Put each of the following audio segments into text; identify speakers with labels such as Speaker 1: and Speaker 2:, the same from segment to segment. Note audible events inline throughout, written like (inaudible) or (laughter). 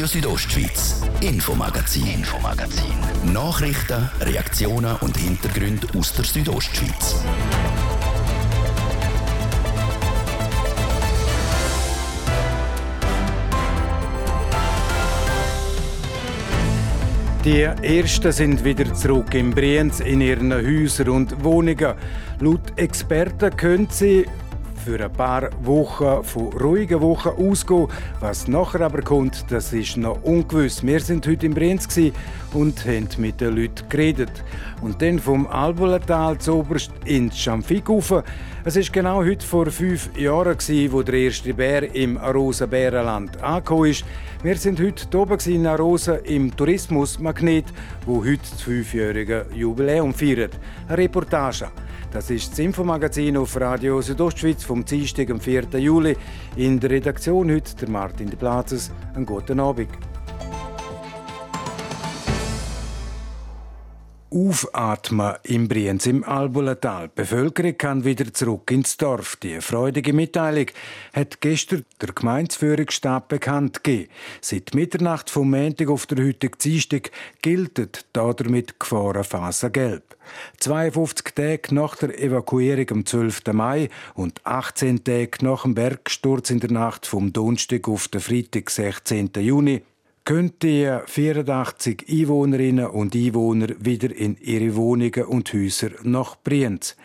Speaker 1: Radio Südostschweiz, Infomagazin, Infomagazin. Nachrichten, Reaktionen und Hintergründe aus der Südostschweiz.
Speaker 2: Die Ersten sind wieder zurück in Brienz in ihren Häusern und Wohnungen. Laut Experten können sie für ein paar Wochen von ruhigen Wochen ausgehen. Was nachher aber kommt, das ist noch ungewiss. Wir sind heute in Brienz und haben mit den Leuten geredet. Und dann vom Albulatal zu oberst ins Schamfigufen. Es ist genau heute vor fünf Jahren, wo der erste Bär im Arosa Bärenland angekommen ist. Wir sind heute oben in Arosa im Tourismusmagnet, wo heute das fünfjährige Jubiläum feiert. Eine Reportage. Das ist das Infomagazin auf Radio Südostschweiz vom Dienstag, am 4. Juli. In der Redaktion heute der Martin de Platzes. Einen guten Abend. Aufatmen im Brienz im Albulatal. Die Bevölkerung kann wieder zurück ins Dorf. Die freudige Mitteilung hat gestern der Gemeindeführungsstab bekannt gegeben. Seit Mitternacht vom Montag auf der heutigen Dienstag gilt damit Gefahrenphase gelb. 52 Tage nach der Evakuierung am 12. Mai und 18 Tage nach dem Bergsturz in der Nacht vom Donnerstag auf den Freitag, 16. Juni, können die 84 Einwohnerinnen und Einwohner wieder in ihre Wohnungen und Häuser nach Brienz.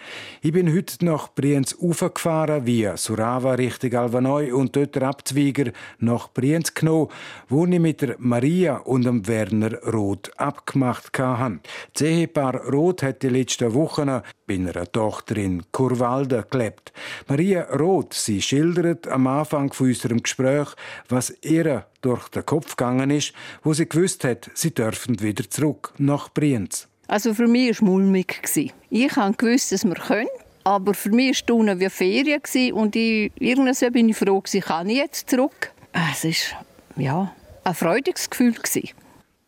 Speaker 2: Ich bin heute nach Brienz aufgefahren via Surava Richtung Alvanoi und dort Abzweiger nach Brienz genommen, wo ich mit der Maria und dem Werner Roth abgemacht hatte. Das Ehepaar Roth hat die letzten Wochen bei einer Tochter in Kurwalde gelebt. Maria Roth, sie schildert am Anfang von unserem Gespräch, was ihr durch den Kopf gegangen ist, wo sie gewusst hat, sie dürfen wieder zurück nach Brienz.
Speaker 3: Also für mich war es mulmig. Ich gewusst, dass wir können. Aber für mich war es wie Ferien und ich, irgendwann bin ich froh, kann ich jetzt zurück. Es war ja, ein freudiges Gefühl.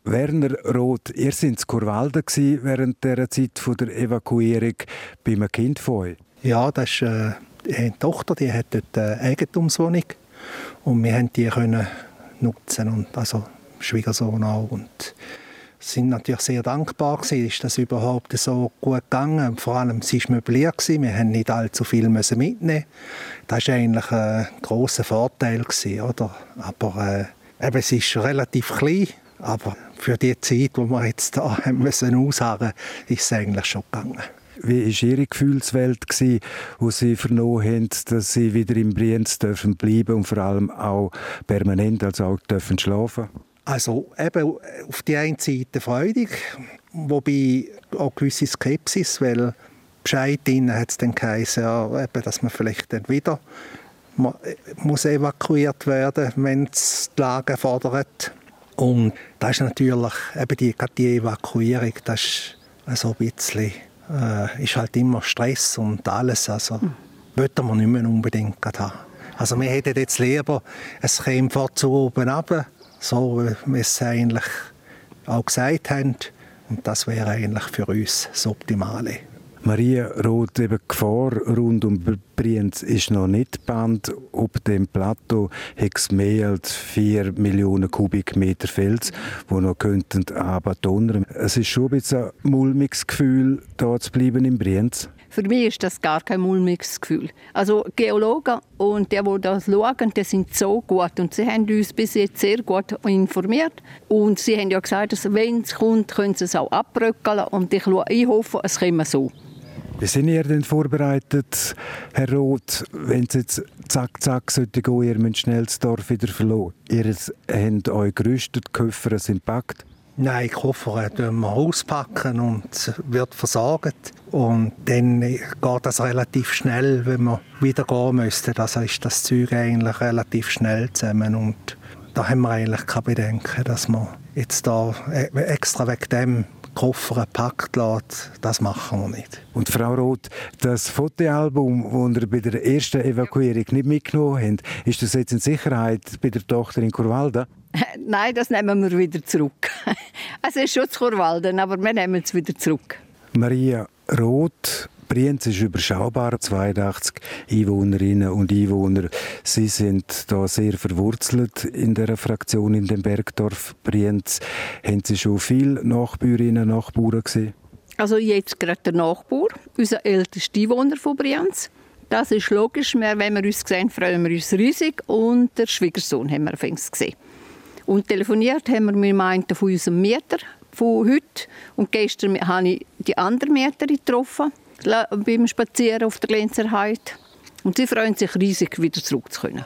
Speaker 2: Werner Roth, ihr seid in Kurwalde während der Zeit der Evakuierung bei einem Kind von euch.
Speaker 4: Ja, das ist äh, eine Tochter, die hat dort eine Eigentumswohnung und wir haben die können nutzen und also Schwiegersohn auch und sind natürlich sehr dankbar gewesen, ist das überhaupt so gut gegangen. Vor allem, sie war möbliert, gewesen. wir haben nicht allzu viel mitnehmen Das war eigentlich ein grosser Vorteil, gewesen, oder? Aber äh, eben, es ist relativ klein, aber für die Zeit, die wir jetzt da haben (laughs) müssen ist es eigentlich schon gegangen.
Speaker 2: Wie war Ihre Gefühlswelt, wo Sie vernommen haben, dass Sie wieder in Brienz dürfen bleiben und vor allem auch permanent, also auch dürfen schlafen?
Speaker 4: Also eben auf die einen Seite freudig, wobei auch gewisse Skepsis, weil Bescheid hat es dann geheißen, ja, eben, dass man vielleicht dann wieder muss evakuiert werden, wenn es die Lage fordert. Und das ist natürlich eben die, die Evakuierung, das ist also ein bisschen äh, ist halt immer Stress und alles. Also mhm. wollten wir nicht mehr unbedingt haben. Also wir hätten jetzt lieber, es käme vor zu oben runter, so wie wir es eigentlich auch gesagt haben. Und das wäre eigentlich für uns das Optimale.
Speaker 2: Maria Roth, eben Gefahr rund um Brienz ist noch nicht bekannt. Auf dem Plateau hat es mehr als 4 Millionen Kubikmeter Fels, die noch könnten abdonnern. Es ist schon ein bisschen ein mulmiges Gefühl, hier zu bleiben in Brienz.
Speaker 3: Für mich ist das gar kein mulmiges Gefühl. Also Geologen und die, die das schauen, die sind so gut und sie haben uns bis jetzt sehr gut informiert. Und sie haben ja gesagt, dass wenn es kommt, können sie es auch abbröckeln und ich, ich hoffe, es kommt so.
Speaker 2: Wie sind ihr denn vorbereitet, Herr Roth, wenn es jetzt zack, zack sollte gehen, ihr müsst schnell das Dorf wieder verloren? Ihr habt euch gerüstet, die Koffer sind gepackt?
Speaker 4: Nein, Koffer wir auspacken und wird versorgt. Und dann geht das relativ schnell, wenn wir wieder gehen müssten. Also ist das Zeug eigentlich relativ schnell zusammen. Und da haben wir eigentlich keine Bedenken, dass wir jetzt da äh, extra wegen dem Koffer gepackt lässt, das machen wir nicht.
Speaker 2: Und Frau Roth, das Fotoalbum, das ihr bei der ersten Evakuierung nicht mitgenommen habt, ist das jetzt in Sicherheit bei der Tochter in Kurwalda? (laughs)
Speaker 3: Nein, das nehmen wir wieder zurück. (laughs) Es ist schon zu Kurwalden, aber wir nehmen es wieder zurück.
Speaker 2: Maria Roth, Brienz ist überschaubar, 82 Einwohnerinnen und Einwohner. Sie sind da sehr verwurzelt in der Fraktion in dem Bergdorf Brienz. Haben Sie schon viele Nachbürinnen und Nachbarn gesehen?
Speaker 3: Also jetzt gerade der Nachbar, unser ältester Einwohner von Brienz. Das ist logisch. wenn wir uns sehen, freuen wir uns riesig. Und der Schwiegersohn haben wir gesehen. Und telefoniert haben wir mit einem von unserem Mieter von heute. Und gestern habe ich die anderen Mieter getroffen beim Spazieren auf der Lenzer Heide. Und sie freuen sich riesig, wieder zurück zu können.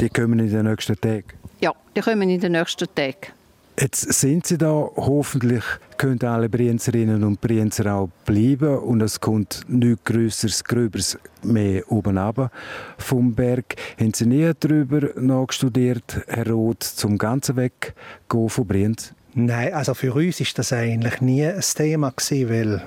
Speaker 2: Die kommen in den nächsten Tagen?
Speaker 3: Ja, die kommen in den nächsten Tagen.
Speaker 2: Jetzt sind Sie da. Hoffentlich können alle Brienzerinnen und Brienzer auch bleiben und es kommt nichts Größeres, Gröberes mehr oben runter vom Berg. Haben Sie nie darüber nachgestudiert, Herr Roth, zum ganzen Weg von Brienz?
Speaker 4: Nein, also für uns ist das eigentlich nie ein Thema gewesen, weil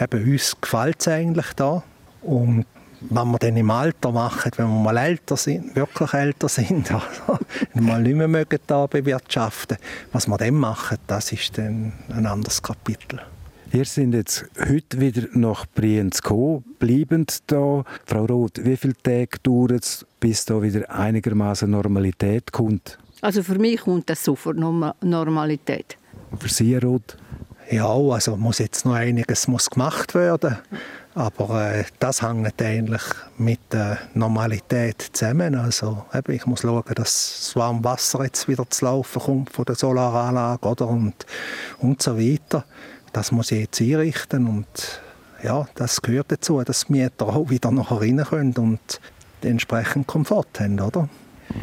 Speaker 4: eben uns gefällt es eigentlich da und wenn wir dann im Alter machen, wenn wir mal älter sind, wirklich älter sind, (laughs) also mal nicht mehr mögen da bewirtschaften, was wir dann machen, das ist dann ein anderes Kapitel.
Speaker 2: Ihr sind jetzt heute wieder nach Brienz gekommen, bleibend da. Frau Roth, wie viele Tage dauert es, bis da wieder einigermaßen Normalität kommt?
Speaker 3: Also für mich kommt das sofort Normalität.
Speaker 2: Für Sie, Roth?
Speaker 4: Ja, also muss jetzt noch einiges muss gemacht werden. Aber äh, das hängt eigentlich mit der Normalität zusammen. Also, eben, ich muss schauen, dass das warme Wasser jetzt wieder zu laufen kommt von der Solaranlage oder? Und, und so weiter. Das muss ich jetzt einrichten und ja, das gehört dazu, dass die Mieter auch wieder nachher rein können und entsprechend Komfort haben, oder?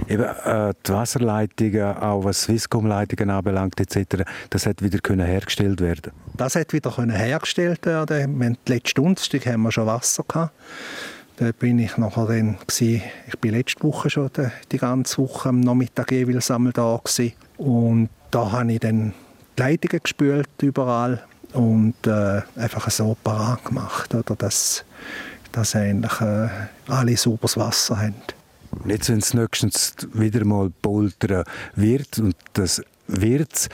Speaker 2: Eben, äh, die Wasserleitungen, auch was Swisscom-Leitungen anbelangt etc., das hat wieder können hergestellt werden
Speaker 4: Das hat wieder können hergestellt werden. Wir letzte Donnerstag haben wir schon Wasser gehabt. Da bin ich nachher dann ich bin letzte Woche schon die, die ganze Woche am Nachmittag jeweils da gewesen. und da habe ich dann die Leitungen gespült überall und äh, einfach so parat gemacht, oder dass, dass eigentlich äh, alle sauberes Wasser haben.
Speaker 2: Und jetzt, wenn es nächstens wieder mal poltern wird, und das wird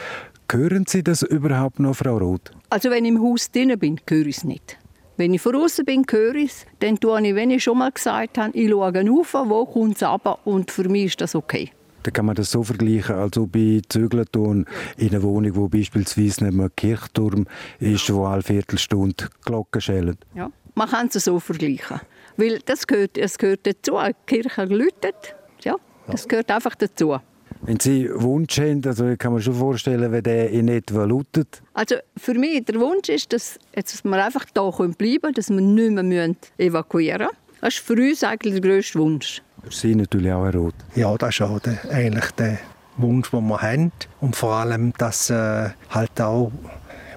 Speaker 2: hören Sie das überhaupt noch, Frau Roth?
Speaker 3: Also wenn ich im Haus drin bin, höre ich es nicht. Wenn ich draußen bin, höre ich es. Dann tue ich, wenn ich schon mal gesagt habe, ich schaue auf, wo kommt es runter und für mich ist das okay.
Speaker 2: Dann kann man das so vergleichen, als ob ich zügelt in einer Wohnung, wo beispielsweise neben einem Kirchturm ist, wo alle Viertelstunde Glocken schellen.
Speaker 3: Ja, man kann es so vergleichen. Weil das gehört, es gehört dazu. Die Kirche läutet. Ja, das gehört einfach dazu.
Speaker 2: Wenn Sie Wunsch haben, also ich kann mir schon vorstellen, wenn der in etwa lautet.
Speaker 3: Also für mich der Wunsch ist, dass, dass wir einfach hier bleiben können, dass wir nicht mehr evakuieren müssen. Das ist für uns eigentlich der grösste Wunsch.
Speaker 2: Für Sie natürlich auch, Herr Roth.
Speaker 4: Ja, das ist auch der, eigentlich der Wunsch, den wir haben. Und vor allem, dass äh, halt auch,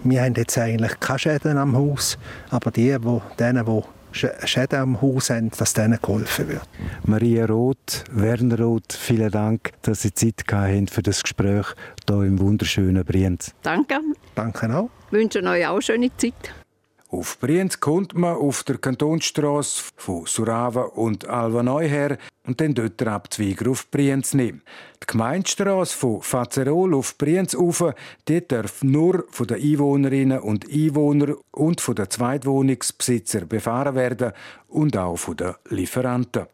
Speaker 4: wir haben jetzt eigentlich keine Schäden am Haus, aber die, wo, denen, die Schäden am Haus haben, dass denen geholfen wird.
Speaker 2: Maria Roth, Werner Roth, vielen Dank, dass Sie Zeit haben für das Gespräch hier im wunderschönen Brienz.
Speaker 3: Danke.
Speaker 4: Danke auch.
Speaker 3: Ich wünsche euch auch schöne Zeit.
Speaker 2: Auf Brienz kommt man auf der Kantonsstrasse von Surava und Alva Neu her und dann dort der Abzweiger auf Brienz nehmen. Die Gemeindestrasse von Fazerol auf Brienz ufer, die darf nur von den Einwohnerinnen und Einwohnern und von den Zweitwohnungsbesitzern befahren werden und auch von den Lieferanten.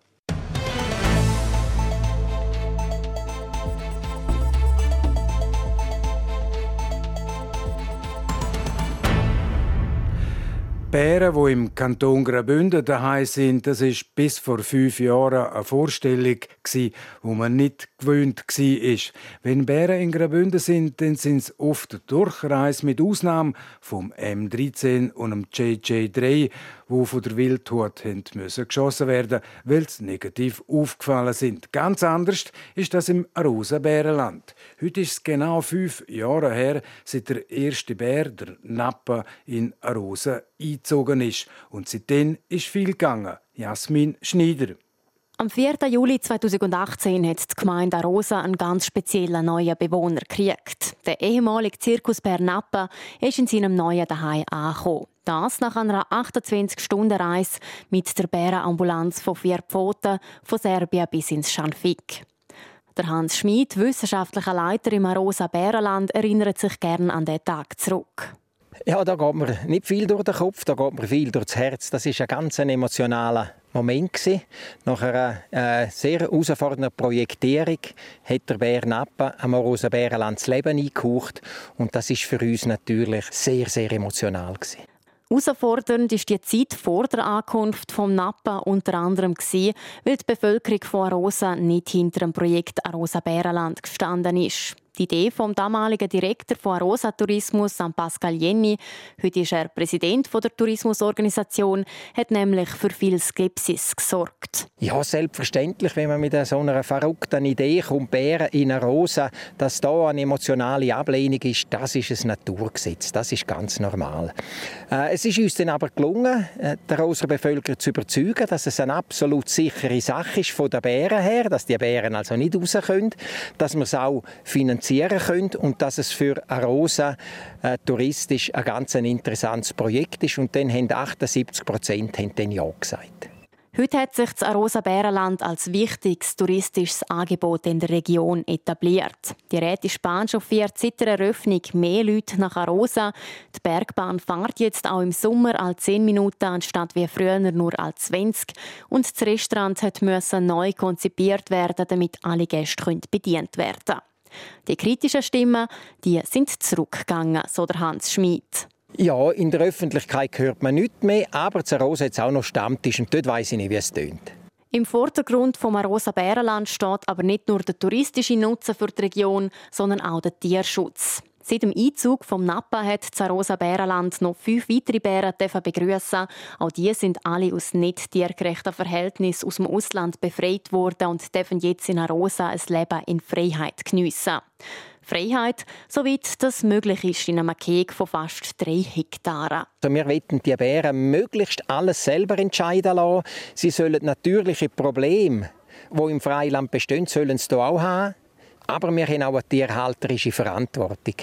Speaker 2: Bären, die im Kanton Graubünden daheim sind, das ist bis vor fünf Jahren eine Vorstellung, die man nicht gewöhnt war. Wenn Bären in Graubünden sind, dann sind es oft eine Durchreise mit Ausnahme vom M13 und dem JJ3, wo von der Wildhut müssen geschossen werden, weil sie negativ aufgefallen sind. Ganz anders ist das im Rosenbärenland. Heute ist es genau fünf Jahre her, seit der erste Bär, der Nappa, in Arosa eingezogen ist. Und seitdem ist viel gegangen. Jasmin Schneider.
Speaker 5: Am 4. Juli 2018 hat die Gemeinde Arosa einen ganz speziellen neuen Bewohner gekriegt. Der ehemalige Zirkusbär Nappa ist in seinem neuen Daheim angekommen. Das nach einer 28-Stunden-Reise mit der Bärenambulanz von vier Pfoten von Serbien bis ins Schanfik. Der Hans Schmid, wissenschaftlicher Leiter im Arosa Bärenland, erinnert sich gern an den Tag zurück.
Speaker 6: Ja, da geht mir nicht viel durch den Kopf, da geht mir viel durchs Herz. Das ist ein ganz emotionaler Moment. Nach einer äh, sehr herausfordernden Projektierung hat der Bär Nappa am Rosenbärenland das Leben eingehaucht und das ist für uns natürlich sehr, sehr emotional.
Speaker 5: Herausfordernd ist die Zeit vor der Ankunft vom Nappa unter anderem gewesen, weil die Bevölkerung von Arosa nicht hinter dem Projekt Arosa Bärenland gestanden ist. Die Idee vom damaligen Direktor von Arosa Tourismus, Pascal Jenny, heute ist er Präsident der Tourismusorganisation, hat nämlich für viel Skepsis gesorgt.
Speaker 6: Ja, selbstverständlich, wenn man mit so einer verrückten Idee kommt, Bären in Arosa, dass da eine emotionale Ablehnung ist, das ist ein Naturgesetz, das ist ganz normal. Äh, es ist uns dann aber gelungen, äh, der Roser Bevölkerung zu überzeugen, dass es eine absolut sichere Sache ist von den Bären her, dass die Bären also nicht raus können, dass man es auch finanziert finanzieren können und dass es für Arosa äh, touristisch ein ganz interessantes Projekt ist. Und dann haben 78 Prozent Ja gesagt.
Speaker 5: Heute hat sich das Arosa Bärenland als wichtiges touristisches Angebot in der Region etabliert. Die Rätesbahn chauffiert seit der Eröffnung mehr Leute nach Arosa. Die Bergbahn fährt jetzt auch im Sommer alle 10 Minuten anstatt wie früher nur alle 20. Und das Restaurant musste neu konzipiert werden, damit alle Gäste bedient werden können. Die kritischen Stimmen die sind zurückgegangen, so der Hans Schmid.
Speaker 6: Ja, in der Öffentlichkeit hört man nichts mehr, aber Zarosa hat auch noch Stammtisch und dort weiss ich nicht, wie es tönt.
Speaker 5: Im Vordergrund vom Arosa Bärenland steht aber nicht nur der touristische Nutzen für die Region, sondern auch der Tierschutz. Seit dem Einzug vom Nappa hat Zarosa Bärenland noch fünf weitere Bären begrüßen. Auch die sind alle aus nicht tiergerechten Verhältnissen aus dem Ausland befreit worden und dürfen jetzt in Arosa ein Leben in Freiheit geniessen. Freiheit, soweit das möglich ist in einem Keg von fast drei Hektaren.
Speaker 6: Also wir wollen die Bären möglichst alles selber entscheiden lassen. Sie sollen natürliche Probleme, die im Freiland bestehen, sollen sie auch haben. Aber wir haben auch eine tierhalterische Verantwortung.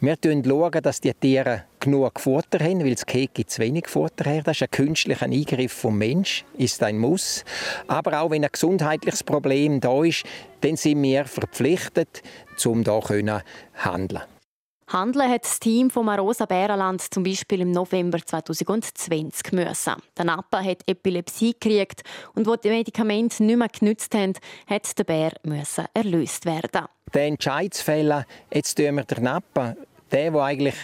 Speaker 6: Wir schauen, dass die Tiere genug Futter haben, weil es gibt zu wenig Futter her. Das ist ein künstlicher Eingriff vom Mensch, ist ein Muss. Aber auch wenn ein gesundheitliches Problem da ist, dann sind wir verpflichtet, um da handeln
Speaker 5: Handeln hat das Team vom Arosa Bärenland zum Beispiel im November 2020 müssen. Der Nappa hat Epilepsie gekriegt und wo die Medikamente nicht mehr genützt haben, hat der Bär müssen erlöst werden.
Speaker 6: Der Entscheidsfälle, jetzt tun wir den Nappa, der, der eigentlich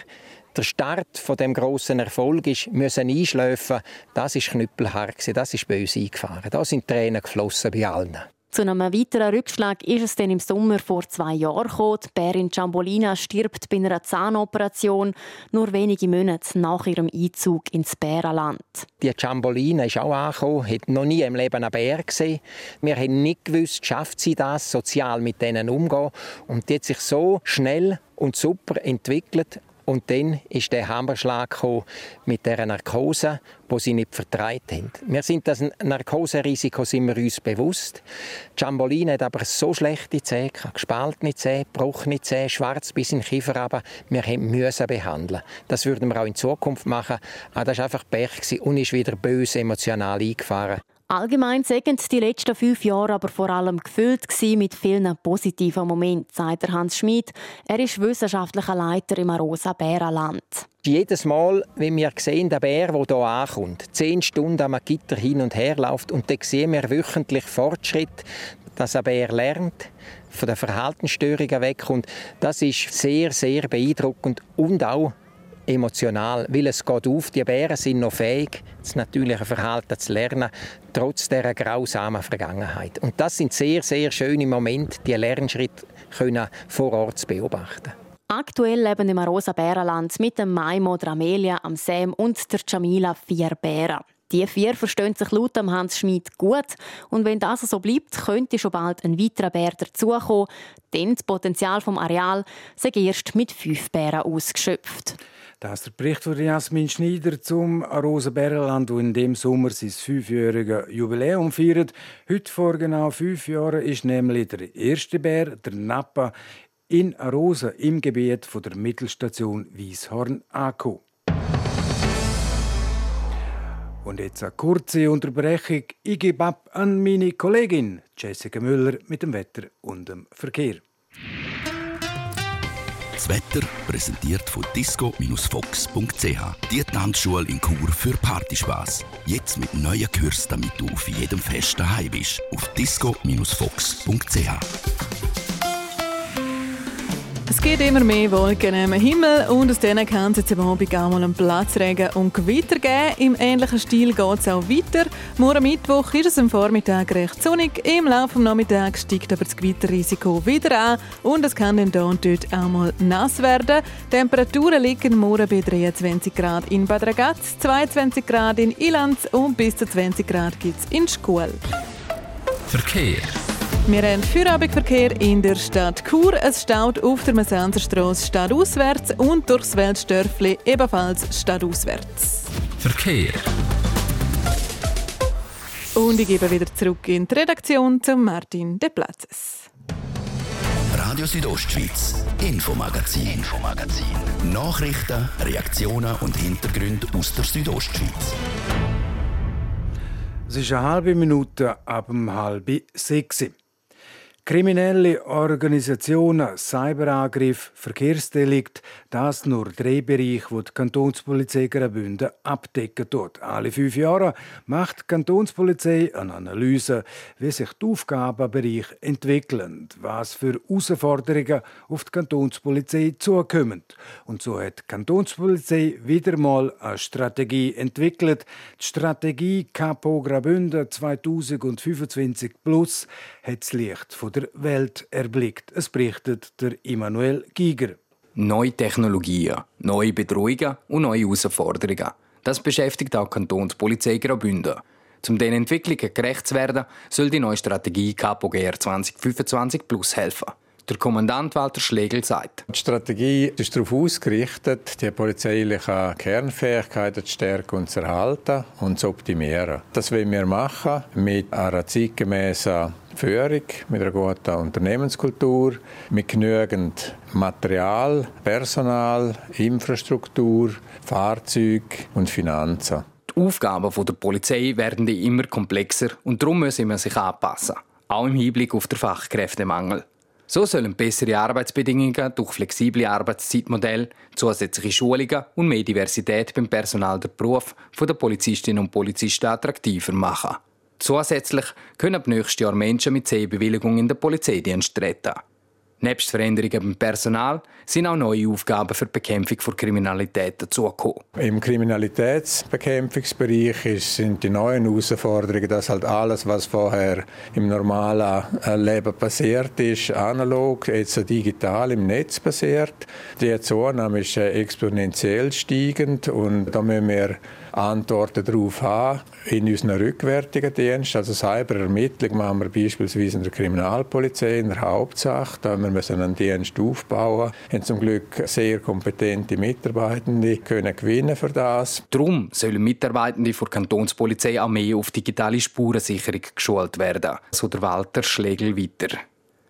Speaker 6: der Start von dem großen Erfolg ist, müssen einschläfen. Das ist knüppelhart, das ist bei uns eingefahren. Da sind Tränen geflossen bei allen.
Speaker 5: Zu einem weiteren Rückschlag ist es dann im Sommer vor zwei Jahren gekommen. Die Bärin Ciambolina stirbt bei einer Zahnoperation, nur wenige Monate nach ihrem Einzug ins Bärenland.
Speaker 6: Die Ciambolina ist auch angekommen, hat noch nie im Leben einen Bär gesehen. Wir haben nicht gewusst, schafft sie das, sozial mit denen umzugehen. Und die hat sich so schnell und super entwickelt, und dann ist der Hammerschlag mit der Narkose, wo sie nicht vertreibt haben. Wir sind das Narkoserisiko sind wir uns bewusst. Jambolin hat aber so schlechte Zähne, gespaltene Zähne, gebrochene Zähne, schwarz bis in den Kiefer aber wir müssen behandeln. Das würden wir auch in Zukunft machen. Aber ah, das war einfach Pech und ist wieder böse emotional eingefahren.
Speaker 5: Allgemein sind die letzten fünf Jahre aber vor allem gefüllt mit vielen positiven Momenten, sagt Hans Schmid. Er ist wissenschaftlicher Leiter im Arosa Bärenland.
Speaker 6: Jedes Mal, wenn wir sehen, der Bär, der hier ankommt, zehn Stunden am Gitter hin und her läuft, und dann sehen wir wöchentlich Fortschritt, dass ein Bär lernt, von den Verhaltensstörungen wegkommt. Das ist sehr, sehr beeindruckend und auch emotional, weil es geht auf, die Bären sind noch fähig, das natürliche Verhalten zu lernen, trotz dieser grausamen Vergangenheit. Und das sind sehr, sehr schöne Momente, die Lernschritte können vor Ort zu beobachten.
Speaker 5: Aktuell leben im Rosa Bärenland mit dem Maimo, der Amelia, am Sam und der Jamila vier Bären. Die vier verstehen sich laut Hans Schmid gut und wenn das so bleibt, könnte schon bald ein weiterer Bär dazukommen, denn das Potenzial vom Areal sei erst mit fünf Bären ausgeschöpft.
Speaker 2: Das ist der Bericht von Jasmin Schneider zum Rosenbärenland, wo in dem Sommer sein fünfjähriges Jubiläum feiert. Heute vor genau fünf Jahren ist nämlich der erste Bär, der Nappa, in Arosa im Gebiet von der Mittelstation Wieshorn angekommen. Und jetzt eine kurze Unterbrechung. Ich gebe ab an meine Kollegin Jessica Müller mit dem Wetter und dem Verkehr.
Speaker 1: Das Wetter präsentiert von disco-fox.ch. Die Tanzschule in Chur für Partyspaß. Jetzt mit neuen Kürzen, damit du auf jedem Fest daheim bist. Auf disco-fox.ch.
Speaker 7: Es gibt immer mehr Wolken am Himmel und aus denen kann es jetzt am Abend auch mal einen Platzregen und Gewitter geben. Im ähnlichen Stil geht es auch weiter. Morgen Mittwoch ist es am Vormittag recht sonnig. Im Laufe des Nachmittags steigt aber das Gewitterrisiko wieder an und es kann dann hier und dort auch mal nass werden. Die Temperaturen liegen morgen bei 23 Grad in Bad Ragaz, 22 Grad in Ilanz und bis zu 20 Grad gibt es in Schkuhl.
Speaker 1: Verkehr.
Speaker 7: Wir haben Feierabendverkehr in der Stadt Chur. Es staut auf der Messenserstrasse stadtauswärts und durchs Weltstörfli ebenfalls stadtauswärts.
Speaker 1: Verkehr.
Speaker 7: Und ich gebe wieder zurück in die Redaktion zu Martin De Platzes.
Speaker 1: Radio Südostschweiz, Infomagazin, Infomagazin. Nachrichten, Reaktionen und Hintergründe aus der Südostschweiz.
Speaker 2: Es ist eine halbe Minute ab dem halben sechs. Kriminelle Organisationen, Cyberangriff, Verkehrsdelikt, das nur drei Bereiche, die die Kantonspolizei Graubünden abdecken tut. Alle fünf Jahre macht die Kantonspolizei eine Analyse, wie sich die Aufgabenbereiche entwickeln, was für Herausforderungen auf die Kantonspolizei zukommen. Und so hat die Kantonspolizei wieder mal eine Strategie entwickelt. Die Strategie Capo Graubünden 2025 Plus hat das Licht von der Welt erblickt. Es berichtet der Immanuel Giger.
Speaker 8: Neue Technologien, neue Bedrohungen und neue Herausforderungen. Das beschäftigt auch Kantonspolizei Graubünden. Um diesen Entwicklungen gerecht zu werden, soll die neue Strategie KPOGR 2025 Plus helfen. Der Kommandant Walter Schlegel sagt.
Speaker 9: Die Strategie ist darauf ausgerichtet, die polizeilichen Kernfähigkeiten zu stärken und zu erhalten und zu optimieren. Das wollen wir machen mit einer zeitgemäßen Führung, mit einer guten Unternehmenskultur, mit genügend Material, Personal, Infrastruktur, Fahrzeug und Finanzen.
Speaker 8: Die Aufgaben der Polizei werden immer komplexer und darum müssen wir sich anpassen. Auch im Hinblick auf den Fachkräftemangel. So sollen bessere Arbeitsbedingungen durch flexible Arbeitszeitmodelle, zusätzliche Schulungen und mehr Diversität beim Personal der Beruf der Polizistinnen und Polizisten attraktiver machen. Zusätzlich können ab nächstes Jahr Menschen mit Sehbewilligung in der Polizeidienst treten. Nebst Veränderungen beim Personal sind auch neue Aufgaben für die Bekämpfung von Kriminalität dazugekommen.
Speaker 9: Im Kriminalitätsbekämpfungsbereich sind die neuen Herausforderungen, dass halt alles, was vorher im normalen äh, Leben passiert ist, analog, jetzt digital im Netz passiert. Die Zunahme ist äh, exponentiell steigend und da müssen wir Antworten darauf haben in unseren rückwärtigen Diensten. Also Cyberermittlung machen wir beispielsweise in der Kriminalpolizei in der Hauptsache. Da wir müssen einen Dienst aufbauen. Wir haben zum Glück sehr kompetente Mitarbeitende können gewinnen für das.
Speaker 8: Darum sollen Mitarbeitende der Kantonspolizei auch mehr auf digitale Spurensicherung geschult werden, so der Walter Schlegel weiter.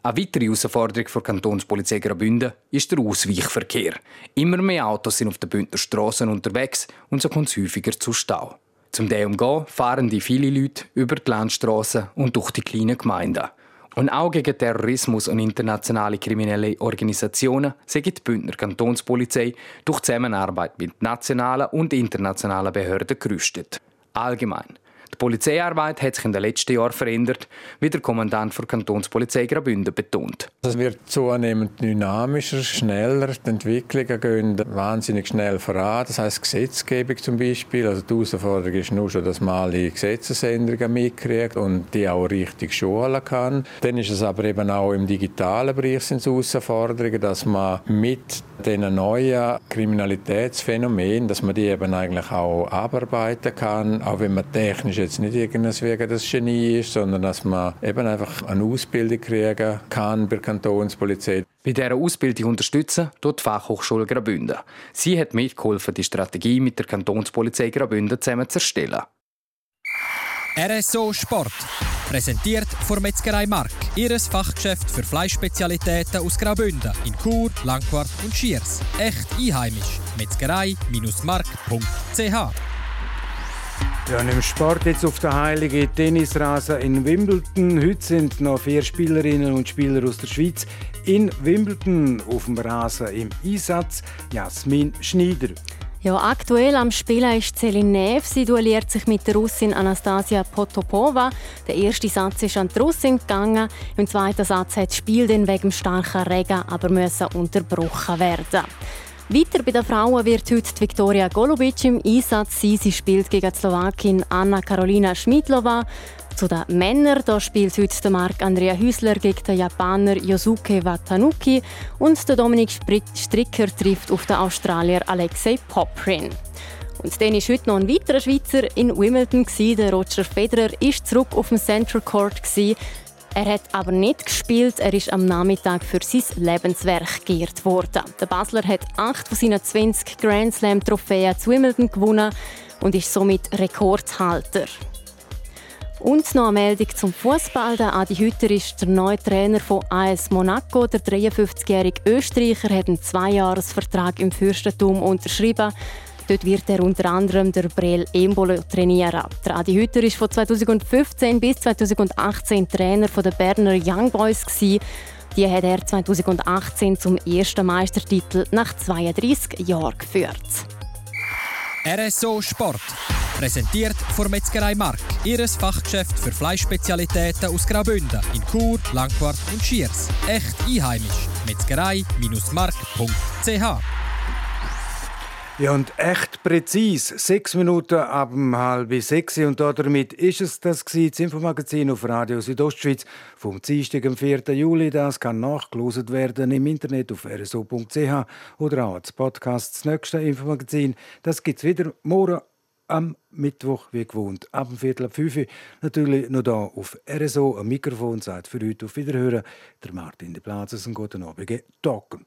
Speaker 8: Eine weitere Herausforderung für Kantonspolizei Graubünden ist der Ausweichverkehr. Immer mehr Autos sind auf den Bündner Strassen unterwegs und so kommt es häufiger zu Stau. Zum dem umgehen fahren die viele Leute über die Landstraßen und durch die kleinen Gemeinden. Und auch gegen Terrorismus und internationale kriminelle Organisationen sagt die Bündner Kantonspolizei durch Zusammenarbeit mit nationalen und internationalen Behörden gerüstet. Allgemein. Die Polizeiarbeit hat sich in den letzten Jahren verändert, wie der Kommandant der Kantonspolizei Graubünden betont.
Speaker 9: Es wird zunehmend dynamischer, schneller. Die Entwicklungen gehen wahnsinnig schnell voran. Das heißt Gesetzgebung zum Beispiel. Also die Herausforderung ist nur schon, dass man alle Gesetzesänderungen mitkriegt und die auch richtig schulen kann. Dann ist es aber eben auch im digitalen Bereich sind Herausforderungen, dass man mit den neuen Kriminalitätsphänomenen, dass man die eben eigentlich auch abarbeiten kann, auch wenn man technisch jetzt nicht wegen das Genie ist, sondern dass man eben einfach eine Ausbildung kriegen kann bei der Kantonspolizei.
Speaker 8: Bei dieser Ausbildung unterstützen tut die Fachhochschule Graubünden. Sie hat mitgeholfen, die Strategie mit der Kantonspolizei Graubünden zusammen zu erstellen.
Speaker 10: RSO Sport. Präsentiert von Metzgerei Mark. Ihres Fachgeschäft für Fleischspezialitäten aus Graubünden in Chur, Langquart und Schiers. Echt einheimisch. Metzgerei-mark.ch
Speaker 2: ja, im Sport jetzt auf der heiligen Tennisrasen in Wimbledon. Heute sind noch vier Spielerinnen und Spieler aus der Schweiz in Wimbledon auf dem Rasen im Einsatz Jasmin Schneider.
Speaker 5: Ja, aktuell am Spielen ist Celine Neff. Sie duelliert sich mit der Russin Anastasia Potopova. Der erste Satz ist an die Russin gegangen. Im zweiten Satz hat das Spiel dann wegen starken Regen aber müssen unterbrochen werden. Weiter bei den Frauen wird heute Viktoria Golubic im Einsatz sein. Sie spielt gegen die Slowakin Anna Karolina Schmidlova. Zu den Männern da spielt heute der Marc Andrea Hüsler gegen den Japaner Yosuke Watanuki und der Dominik Stricker trifft auf den Australier Alexei Poprin. Und dann war heute noch ein weiterer Schweizer in Wimbledon. Der Roger Federer ist zurück auf dem Central Court. Er hat aber nicht gespielt. Er ist am Nachmittag für sein Lebenswerk geehrt worden. Der Basler hat acht von seinen 20 Grand Slam Trophäen zu Wimbledon gewonnen und ist somit Rekordhalter. Und noch eine Meldung zum Fußball. Adi Hütter ist der neue Trainer von AS Monaco. Der 53-jährige Österreicher hat einen Zweijahresvertrag im Fürstentum unterschrieben. Dort wird er unter anderem der Brel Embolo trainieren. Der Adi Hütter war von 2015 bis 2018 Trainer der Berner Young Boys. Die hat er 2018 zum ersten Meistertitel nach 32 Jahren geführt.
Speaker 10: RSO Sport. Präsentiert von Metzgerei Mark. Ihres Fachgeschäft für Fleischspezialitäten aus Graubünden in Chur, Langquart und Schiers. Echt einheimisch. Metzgerei-mark.ch
Speaker 2: ja, und echt präzise. Sechs Minuten ab halb sechs. Und damit ist es das, gewesen, das Infomagazin auf Radio Südostschweiz vom Dienstag, am 4. Juli. Das kann nachgelost werden im Internet auf rso.ch oder auch als Podcast. Das nächste Infomagazin, das gibt es wieder morgen am Mittwoch, wie gewohnt, ab dem Viertel ab fünf. Natürlich noch hier auf RSO. Am Mikrofon sagt für heute auf Wiederhören der Martin de Plazes. Einen guten Abend. Talken.